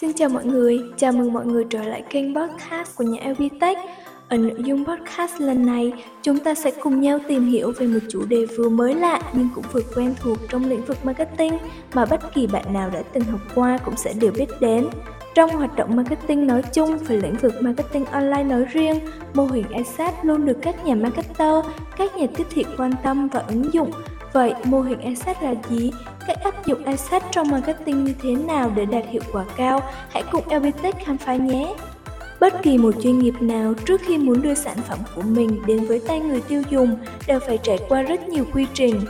Xin chào mọi người, chào mừng mọi người trở lại kênh podcast của nhà LBTech. Ở nội dung podcast lần này, chúng ta sẽ cùng nhau tìm hiểu về một chủ đề vừa mới lạ nhưng cũng vừa quen thuộc trong lĩnh vực marketing mà bất kỳ bạn nào đã từng học qua cũng sẽ đều biết đến. Trong hoạt động marketing nói chung và lĩnh vực marketing online nói riêng, mô hình ASAP luôn được các nhà marketer, các nhà tiếp thị quan tâm và ứng dụng Vậy, mô hình asset là gì? Cách áp dụng asset trong marketing như thế nào để đạt hiệu quả cao? Hãy cùng LBTech khám phá nhé! Bất kỳ một doanh nghiệp nào trước khi muốn đưa sản phẩm của mình đến với tay người tiêu dùng đều phải trải qua rất nhiều quy trình.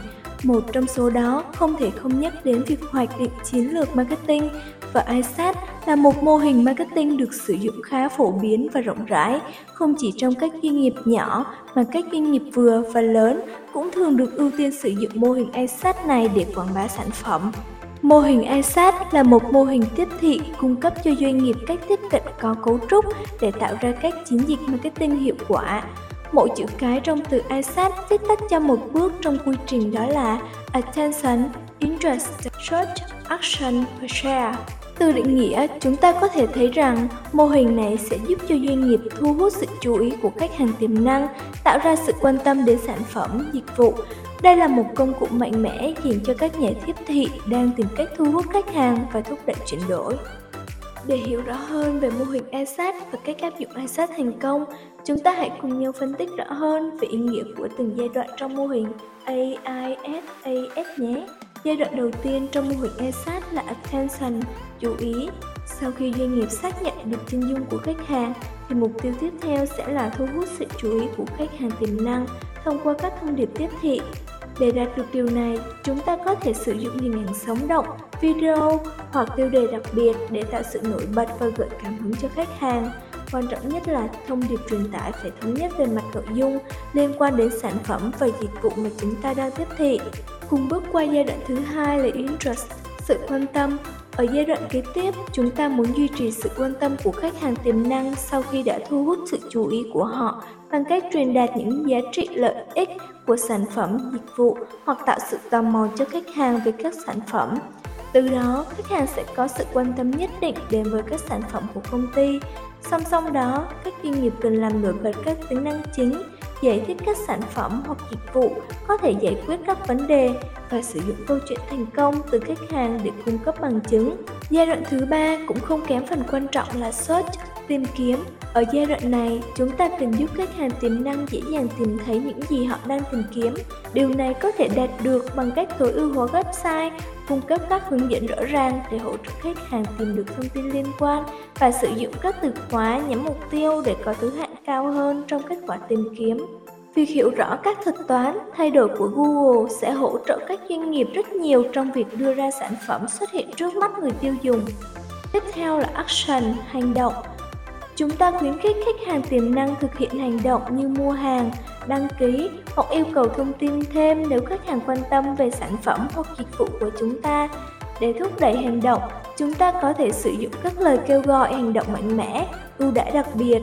Một trong số đó không thể không nhắc đến việc hoạch định chiến lược marketing và ISAT là một mô hình marketing được sử dụng khá phổ biến và rộng rãi, không chỉ trong các doanh nghiệp nhỏ mà các doanh nghiệp vừa và lớn cũng thường được ưu tiên sử dụng mô hình ISAT này để quảng bá sản phẩm. Mô hình ISAT là một mô hình tiếp thị cung cấp cho doanh nghiệp cách tiếp cận có cấu trúc để tạo ra các chiến dịch marketing hiệu quả. Mỗi chữ cái trong từ ISAT viết tắt cho một bước trong quy trình đó là Attention, Interest, Search, Action và Share. Từ định nghĩa, chúng ta có thể thấy rằng mô hình này sẽ giúp cho doanh nghiệp thu hút sự chú ý của khách hàng tiềm năng, tạo ra sự quan tâm đến sản phẩm, dịch vụ. Đây là một công cụ mạnh mẽ dành cho các nhà tiếp thị đang tìm cách thu hút khách hàng và thúc đẩy chuyển đổi. Để hiểu rõ hơn về mô hình ASAT và cách áp dụng ASAT thành công, chúng ta hãy cùng nhau phân tích rõ hơn về ý nghĩa của từng giai đoạn trong mô hình AISAS nhé. Giai đoạn đầu tiên trong mô hình ASAT là Attention, chú ý. Sau khi doanh nghiệp xác nhận được chân dung của khách hàng, thì mục tiêu tiếp theo sẽ là thu hút sự chú ý của khách hàng tiềm năng thông qua các thông điệp tiếp thị. Để đạt được điều này, chúng ta có thể sử dụng hình ảnh sống động, video hoặc tiêu đề đặc biệt để tạo sự nổi bật và gợi cảm hứng cho khách hàng. Quan trọng nhất là thông điệp truyền tải phải thống nhất về mặt nội dung liên quan đến sản phẩm và dịch vụ mà chúng ta đang tiếp thị. Cùng bước qua giai đoạn thứ hai là interest, sự quan tâm. Ở giai đoạn kế tiếp, chúng ta muốn duy trì sự quan tâm của khách hàng tiềm năng sau khi đã thu hút sự chú ý của họ bằng cách truyền đạt những giá trị lợi ích của sản phẩm, dịch vụ hoặc tạo sự tò mò cho khách hàng về các sản phẩm. Từ đó, khách hàng sẽ có sự quan tâm nhất định đến với các sản phẩm của công ty. Song song đó, các doanh nghiệp cần làm nổi bật các tính năng chính giải thích các sản phẩm hoặc dịch vụ có thể giải quyết các vấn đề và sử dụng câu chuyện thành công từ khách hàng để cung cấp bằng chứng. Giai đoạn thứ ba cũng không kém phần quan trọng là search, tìm kiếm. Ở giai đoạn này, chúng ta cần giúp khách hàng tiềm năng dễ dàng tìm thấy những gì họ đang tìm kiếm. Điều này có thể đạt được bằng cách tối ưu hóa website, cung cấp các hướng dẫn rõ ràng để hỗ trợ khách hàng tìm được thông tin liên quan và sử dụng các từ khóa nhắm mục tiêu để có thứ hạng cao hơn trong kết quả tìm kiếm. Việc hiểu rõ các thuật toán, thay đổi của Google sẽ hỗ trợ các doanh nghiệp rất nhiều trong việc đưa ra sản phẩm xuất hiện trước mắt người tiêu dùng. Tiếp theo là action, hành động. Chúng ta khuyến khích khách hàng tiềm năng thực hiện hành động như mua hàng, đăng ký hoặc yêu cầu thông tin thêm nếu khách hàng quan tâm về sản phẩm hoặc dịch vụ của chúng ta. Để thúc đẩy hành động, chúng ta có thể sử dụng các lời kêu gọi hành động mạnh mẽ, ưu đãi đặc biệt.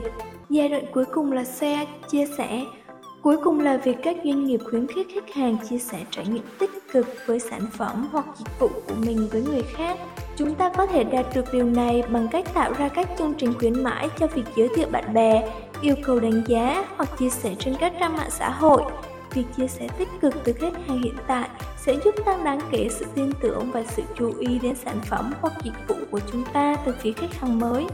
Giai đoạn cuối cùng là share, chia sẻ. Cuối cùng là việc các doanh nghiệp khuyến khích khách hàng chia sẻ trải nghiệm tích cực với sản phẩm hoặc dịch vụ của mình với người khác. Chúng ta có thể đạt được điều này bằng cách tạo ra các chương trình khuyến mãi cho việc giới thiệu bạn bè, yêu cầu đánh giá hoặc chia sẻ trên các trang mạng xã hội. Việc chia sẻ tích cực từ khách hàng hiện tại sẽ giúp tăng đáng kể sự tin tưởng và sự chú ý đến sản phẩm hoặc dịch vụ của chúng ta từ phía khách hàng mới.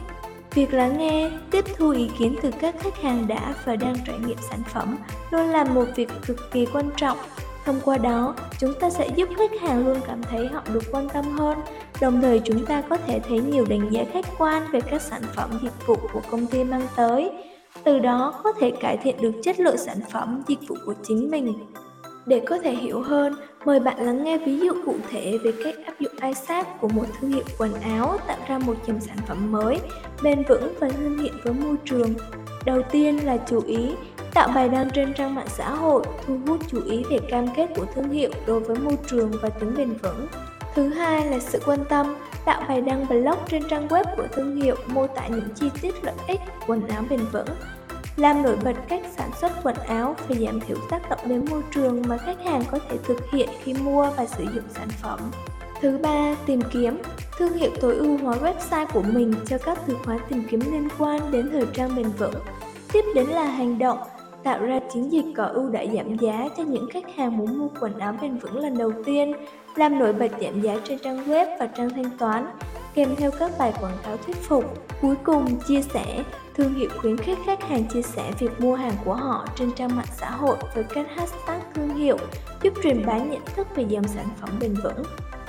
Việc lắng nghe, tiếp thu ý kiến từ các khách hàng đã và đang trải nghiệm sản phẩm luôn là một việc cực kỳ quan trọng. Thông qua đó, chúng ta sẽ giúp khách hàng luôn cảm thấy họ được quan tâm hơn, đồng thời chúng ta có thể thấy nhiều đánh giá khách quan về các sản phẩm dịch vụ của công ty mang tới. Từ đó có thể cải thiện được chất lượng sản phẩm dịch vụ của chính mình. Để có thể hiểu hơn, mời bạn lắng nghe ví dụ cụ thể về cách áp dụng ISAP của một thương hiệu quần áo tạo ra một dòng sản phẩm mới, bền vững và thân thiện với môi trường. Đầu tiên là chú ý, tạo bài đăng trên trang mạng xã hội, thu hút chú ý về cam kết của thương hiệu đối với môi trường và tính bền vững. Thứ hai là sự quan tâm, tạo bài đăng blog trên trang web của thương hiệu mô tả những chi tiết lợi ích quần áo bền vững làm nổi bật cách sản xuất quần áo và giảm thiểu tác động đến môi trường mà khách hàng có thể thực hiện khi mua và sử dụng sản phẩm. Thứ ba, tìm kiếm. thương hiệu tối ưu hóa website của mình cho các từ khóa tìm kiếm liên quan đến thời trang bền vững. Tiếp đến là hành động, tạo ra chiến dịch có ưu đãi giảm giá cho những khách hàng muốn mua quần áo bền vững lần đầu tiên, làm nổi bật giảm giá trên trang web và trang thanh toán, kèm theo các bài quảng cáo thuyết phục. Cuối cùng, chia sẻ, thương hiệu khuyến khích khách hàng chia sẻ việc mua hàng của họ trên trang mạng xã hội với các hashtag thương hiệu, giúp truyền bá nhận thức về dòng sản phẩm bền vững.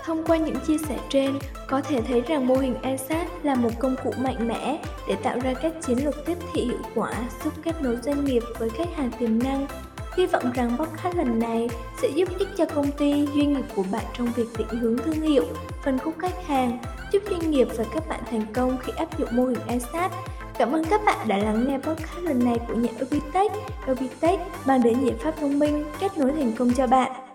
Thông qua những chia sẻ trên, có thể thấy rằng mô hình ESAT là một công cụ mạnh mẽ để tạo ra các chiến lược tiếp thị hiệu quả giúp kết nối doanh nghiệp với khách hàng tiềm năng. Hy vọng rằng podcast lần này sẽ giúp ích cho công ty, doanh nghiệp của bạn trong việc định hướng thương hiệu, phân khúc khách hàng, giúp doanh nghiệp và các bạn thành công khi áp dụng mô hình ESAT. Cảm ơn các bạn đã lắng nghe podcast lần này của nhà Ubitech. Ubitech mang đến giải pháp thông minh, kết nối thành công cho bạn.